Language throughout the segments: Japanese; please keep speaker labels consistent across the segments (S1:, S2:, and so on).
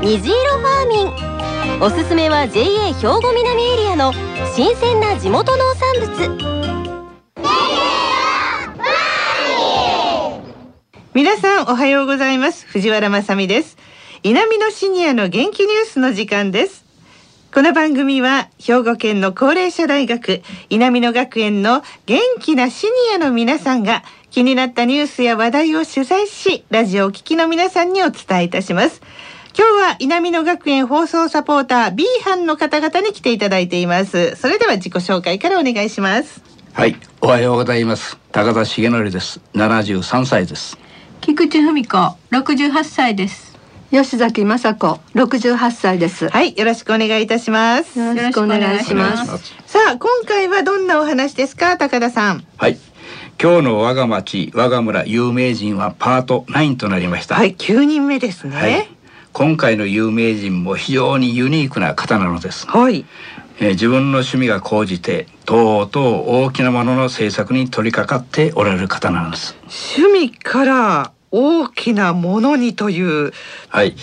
S1: 虹色ファーミン。おすすめは JA 兵庫南エリアの新鮮な地元農産物。
S2: 皆さんおはようございます。藤原まさです。南のシニアの元気ニュースの時間です。この番組は兵庫県の高齢者大学稲美野学園の元気なシニアの皆さんが気になったニュースや話題を取材しラジオを聴きの皆さんにお伝えいたします。今日は稲美野学園放送サポーター B 班の方々に来ていただいています。それでは自己紹介からお願いします。
S3: はいおはようございます。高田重則です。73歳です。
S4: 菊池文子68歳です。
S5: 吉崎雅子68歳です。
S2: はいよろしくお願いいたします。
S5: よろしくお願いします。
S2: さあ今回はどんなお話ですか？高田さん。
S3: はい。今日の我が町我が村有名人はパート9となりました。
S2: はい9人目ですね、はい、
S3: 今回の有名人も非常にユニークな方なのです。
S2: はい。
S3: えー、自分の趣味が高じてとうとう大きなものの制作に取り掛かっておられる方なんです。
S2: 趣味から大きなものにという。
S3: はい。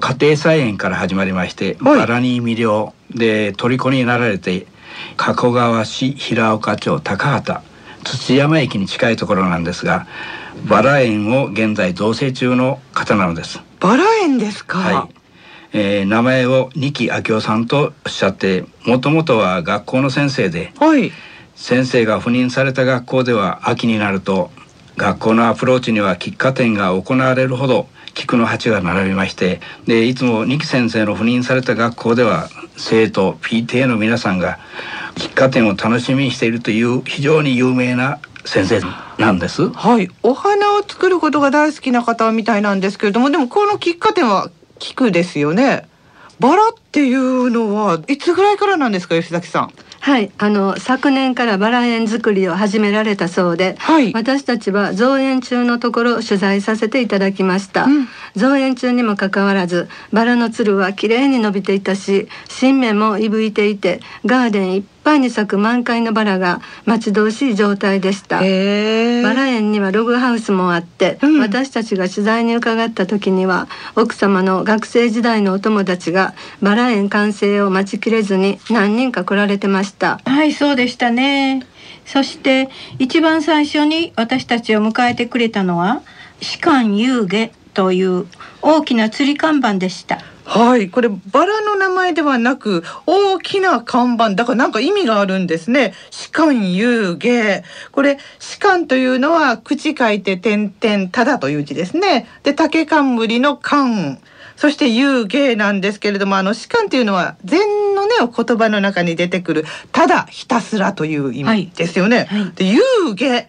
S3: 家庭菜園から始まりまして、はい、バラに魅了で虜になられて加古川市平岡町高畑土山駅に近いところなんですがバラ園を現在造成中の方なのです
S2: バラ園ですか？
S3: はい、えー、名前を二木明夫さんとおっしゃってもともとは学校の先生で、
S2: はい、
S3: 先生が赴任された学校では秋になると学校のアプローチには喫茶店が行われるほど菊の鉢が並びましてでいつも二木先生の赴任された学校では生徒 PTA の皆さんが喫茶店を楽しみにしているという非常に有名な先生なんです。
S2: はい、お花を作ることが大好きな方みたいなんですけれども、でもこの喫茶店は菊ですよね。バラっていうのはいつぐらいからなんですか、吉崎さん？
S5: はい、あの昨年からバラ園作りを始められたそうで、
S2: はい、
S5: 私たちは造園中のところを取材させていただきました、うん、造園中にもかかわらずバラのつるは綺麗に伸びていたし新芽もいぶいていてガーデンいっぱいに咲く満開のバラが待ち遠しい状態でした。バラ園にはログハウスもあって、うん、私たちが取材に伺った時には奥様の学生時代のお友達がバラ園完成を待ちきれずに何人か来られてました。
S4: はいそうでしたね。そして一番最初に私たちを迎えてくれたのは士官遊下という大きな釣り看板でした
S2: はい。これバラの名前ではなく大きな看板。だからなんか意味があるんですね。士官遊芸。これ士官というのは口書いて点々ただという字ですね。で竹冠の冠。そして遊芸なんですけれどもあの士官というのは禅のね言葉の中に出てくるただひたすらという意味ですよね、はい。はい、で遊芸、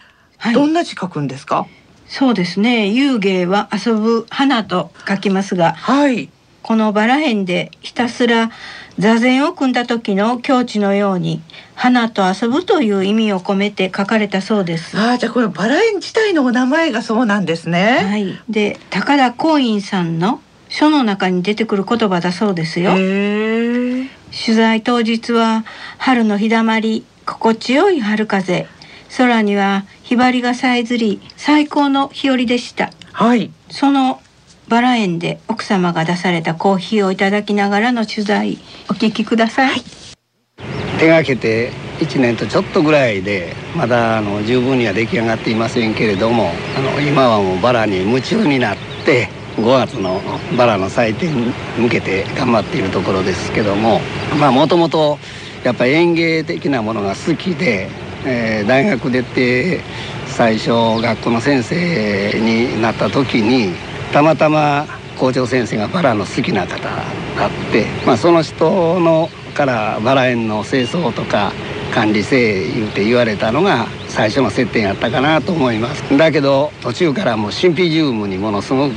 S2: どんな字書くんですか？
S4: そうですね。遊芸は遊ぶ花と書きますが、
S2: はい、
S4: このバラ園でひたすら座禅を組んだ時の境地のように花と遊ぶという意味を込めて書かれたそうです。
S2: ああ、じゃあこのバラ園自体のお名前がそうなんですね。
S4: はい。で、高田光院さんの書の中に出てくる言葉だそうですよ。取材当日は春の日だまり、心地よい春風、空にはひばりがさえずり、最高の日和でした。
S2: はい。
S4: そのバラ園で奥様が出されたコーヒーをいただきながらの取材お聞きください、はい、
S6: 手がけて1年とちょっとぐらいでまだあの十分には出来上がっていませんけれどもあの今はもうバラに夢中になって5月のバラの祭典に向けて頑張っているところですけどもまあもともとやっぱり園芸的なものが好きで、えー、大学出て最初学校の先生になった時にたまたま校長先生がバラの好きな方があって、まあ、その人のからバラ園の清掃とか管理せ言うて言われたのが最初の接点やったかなと思います。だけど途中からもうシンピジウムにものすごく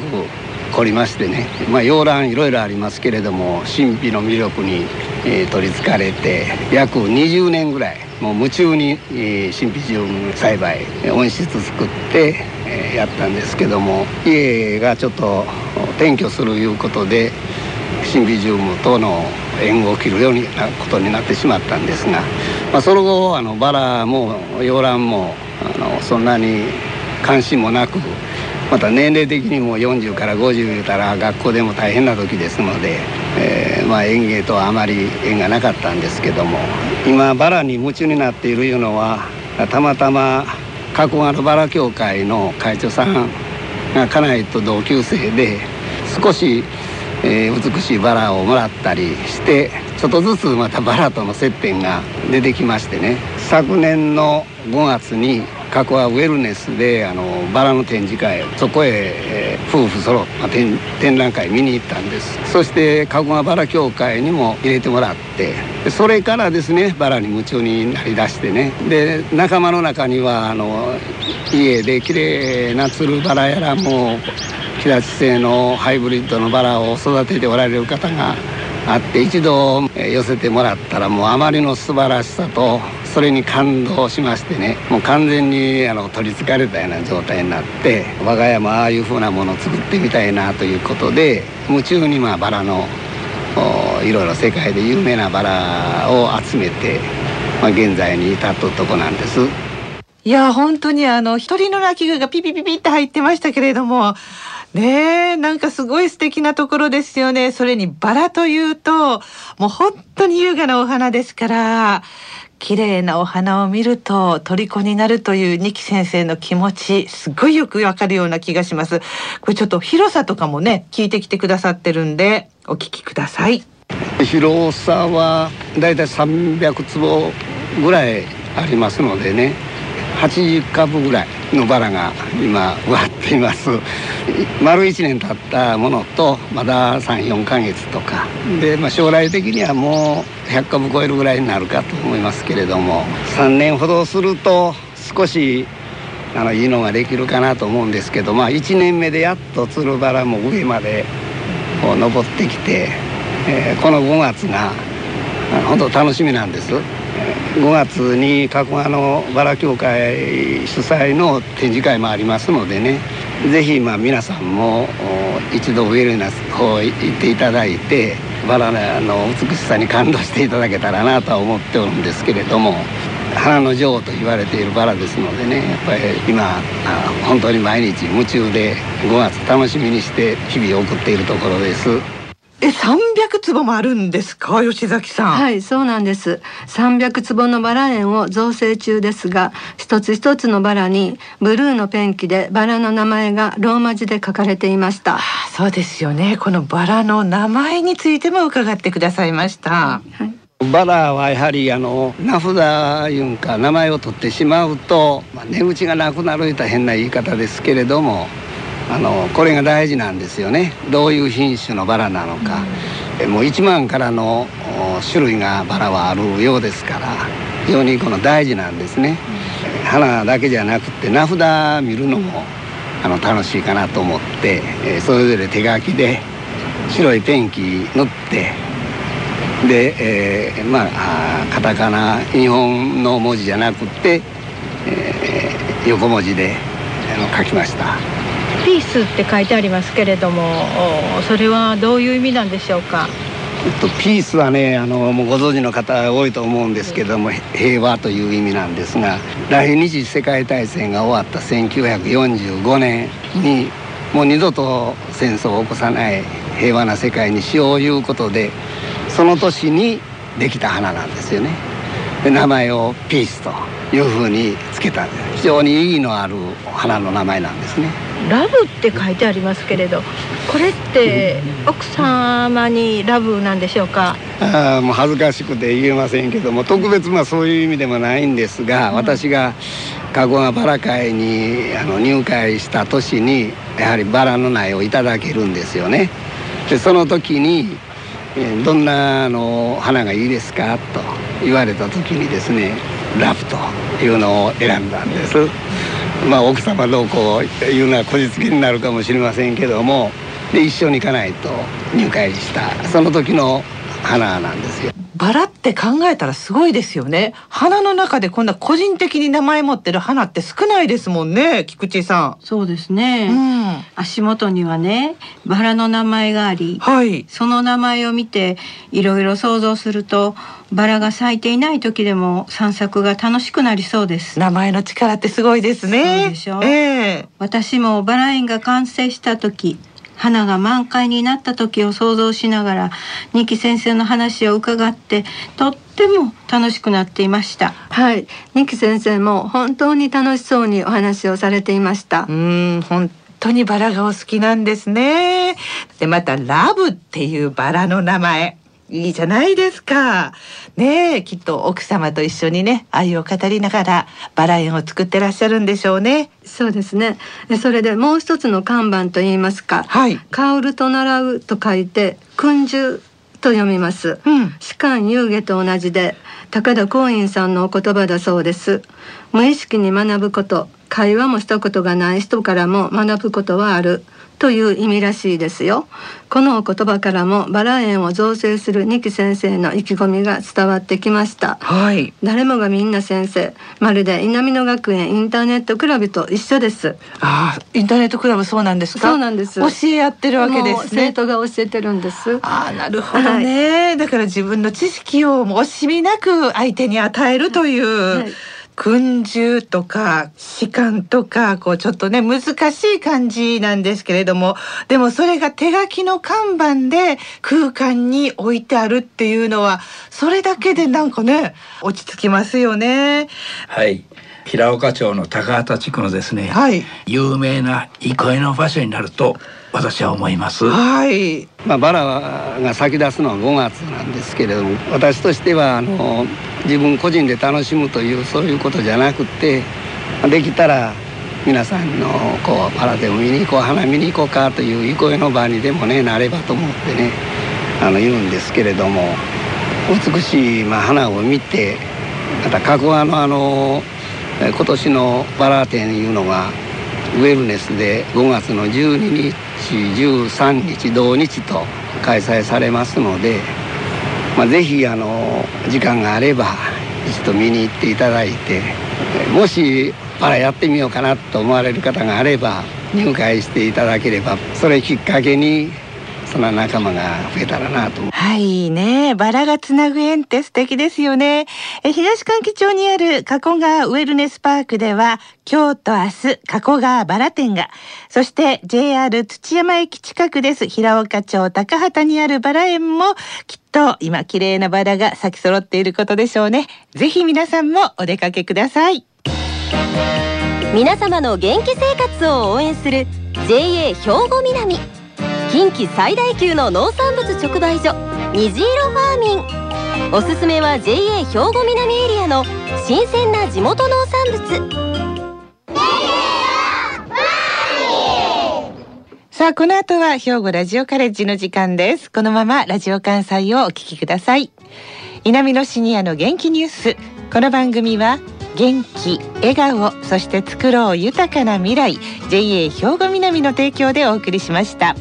S6: 凝りましてね、まあ、洋蘭いろいろありますけれども神秘の魅力に、えー、取りつかれて約20年ぐらいもう夢中に、えー、神秘ジウム栽培温室作って、えー、やったんですけども家がちょっと転居するいうことでシンビジウムとの縁を切るようなことになってしまったんですが、まあ、その後あのバラも洋蘭もあのそんなに関心もなくまた年齢的にも40から50言うたら学校でも大変な時ですので、えー、まあ園芸とはあまり縁がなかったんですけども今バラに夢中になっているいうのはたまたま加古川のバラ協会の会長さんが家内と同級生で少しえー、美しいバラをもらったりしてちょっとずつまたバラとの接点が出てきましてね。昨年の5月に過去はウェルネスであのバラの展示会そこへ、えー、夫婦揃って、まあ、展覧会見に行ったんです。そして加古川バラ協会にも入れてもらってそれからですねバラに夢中になりだしてね。で仲間の中にはあの家で綺麗なつるバラやらもう木立製のハイブリッドのバラを育てておられる方があって一度寄せてもらったらもうあまりの素晴らしさとそれに感動しましてねもう完全にあの取りつかれたような状態になって我が家もああいうふうなものを作ってみたいなということで夢中にまあバラのいろいろ世界で有名なバラを集めて、まあ、現在に至ったとこなんです。
S2: いや本当にあの一人の鳴き声がピピピピって入ってましたけれどもねえ、なんかすごい素敵なところですよね。それにバラというと、もう本当に優雅なお花ですから、綺麗なお花を見ると虜になるという二木先生の気持ちすごいよくわかるような気がします。これちょっと広さとかもね聞いてきてくださってるんでお聞きください。
S6: 広さはだいたい300坪ぐらいありますのでね。80株ぐらいのバラが今植わっています。丸1年経ったものとまだ34か月とか。で、まあ、将来的にはもう100株超えるぐらいになるかと思いますけれども。3年ほどすると少しあのいいのができるかなと思うんですけど、まあ、1年目でやっとつるバラも上までこう登ってきて、えー、この5月が本当楽しみなんです。5月に加古川のバラ協会主催の展示会もありますのでねぜひまあ皆さんも一度ウェルネスの方行っていただいてバラの美しさに感動していただけたらなとは思っておるんですけれども花の女王と言われているバラですのでねやっぱり今本当に毎日夢中で5月楽しみにして日々送っているところです。
S2: え、三百坪もあるんですか、吉崎さん？
S5: はい、そうなんです。三百坪のバラ園を造成中ですが、一つ一つのバラにブルーのペンキでバラの名前がローマ字で書かれていました。あ
S2: そうですよね。このバラの名前についても伺ってくださいました。はい、
S6: バラはやはりあの名札いうんか名前を取ってしまうと、まあ、値打ちがなくなるといった変な言い方ですけれどもあのこれが大事なんですよね。どういう品種のバラなのか、うん、もう1万からの種類がバラはあるようですから。非常にこの大事なんですね、うん、花だけじゃなくて名札見るのもあの楽しいかなと思って、えそれぞれ手書きで白いペンキ塗ってで、えー、まあカタカナ日本の文字じゃなくて、えー、横文字であの書きました。
S4: ピースって書いてありますけれどもそれはどういう意味なんでしょうか？
S6: と、ピースはねあのもうご存知の方多いと思うんですけども平和という意味なんですが第二次世界大戦が終わった1945年にもう二度と戦争を起こさない平和な世界にしよういうことでその年にできた花なんですよね。で名前をピースというふうにつけた非常に意義のある花の名前なんですね。
S4: ラブって書いてありますけれどこれって奥様にラブなんでしょうか？
S6: あもう恥ずかしくて言えませんけども特別まあそういう意味でもないんですが、うん、私が加古川バラ会にあの入会した年にやはりバラの苗をいただけるんですよね。でその時に「どんなあの花がいいですか?」と言われた時にですね「ラブ」というのを選んだんです。まあ、奥様どうこういうのはこじつけになるかもしれませんけどもで一緒に行かないと入会したその時の花なんですよ。
S2: バラって考えたらすごいですよね。花の中でこんな個人的に名前持ってる花って少ないですもんね、菊池さ
S4: ん。そうですね。
S2: うん、
S4: 足元にはね、バラの名前があり、
S2: はい、
S4: その名前を見ていろいろ想像すると、バラが咲いていない時でも散策が楽しくなりそうです。
S2: 名前の力ってすごいですね。
S4: そうでしょ。
S2: えー、
S4: 私もバラ園が完成した時。花が満開になった時を想像しながら二木先生の話を伺ってとっても楽しくなっていました。
S5: はい。二木先生も本当に楽しそうにお話をされていました。
S2: うん本当にバラがお好きなんですね。でまたラブっていうバラの名前いいじゃないですか。ねえ、きっと奥様と一緒にね、愛を語りながらバラ園を作ってらっしゃるんでしょうね。
S5: そうですね。それでもう一つの看板と言いますか、
S2: はい、
S5: 香ると習うと書いて訓授と読みます。
S2: うん、
S5: 士官遊下と同じで高田光院さんのお言葉だそうです。無意識に学ぶこと、会話もしたことがない人からも学ぶことはある。という意味らしいですよ。このお言葉からもバラ園を造成する二木先生の意気込みが伝わってきました。
S2: はい。
S5: 誰もがみんな先生まるで稲美野学園インターネットクラブと一緒です。
S2: ああインターネットクラブそうなんですか？
S5: そうなんです。
S2: 教え合ってるわけですね。
S5: 生徒が教えてるんです。
S2: ああなるほどね、はい、だから自分の知識を惜しみなく相手に与えるという、はい訓授とか士官とかこうちょっとね難しい感じなんですけれどもでもそれが手書きの看板で空間に置いてあるっていうのはそれだけでなんかね落ち着きますよね。
S3: はい平岡町の高畑地区のですね、
S2: はい、
S3: 有名な憩いの場所になると私は思います。
S2: はい。
S6: まあバラが咲き出すのは5月なんですけれども、私としてはあの自分個人で楽しむというそういうことじゃなくて、できたら皆さんのこうバラでも見に行こう花見に行こうかという憩いの場にでもねなればと思ってねあの言うんですけれども美しいまあ花を見てまた加古川のあの今年のバラ展いうのがウェルネスで5月の12日13日同日と開催されますので、まあ、ぜひあの時間があれば一度見に行っていただいてもしあらやってみようかなと思われる方があれば入会していただければそれきっかけにその仲間が増えたらなと。
S2: はいね。バラがつなぐ縁って素敵ですよね。え東関木町にある加古川ウェルネスパークでは今日と明日加古川バラ店がそして JR 土山駅近くです。平岡町高畑にあるバラ園もきっと今綺麗なバラが咲き揃っていることでしょうね。ぜひ皆さんもお出かけください。
S1: 皆様の元気生活を応援する JA 兵庫南近畿最大級の農産物直売所虹色ファーミン。おすすめは JA 兵庫南エリアの新鮮な地元農産物。
S2: さあこの後は兵庫ラジオカレッジの時間です。このままラジオ関西をお聞きください。南のシニアの元気ニュース。この番組は元気笑顔そして作ろう豊かな未来 JA 兵庫南の提供でお送りしました。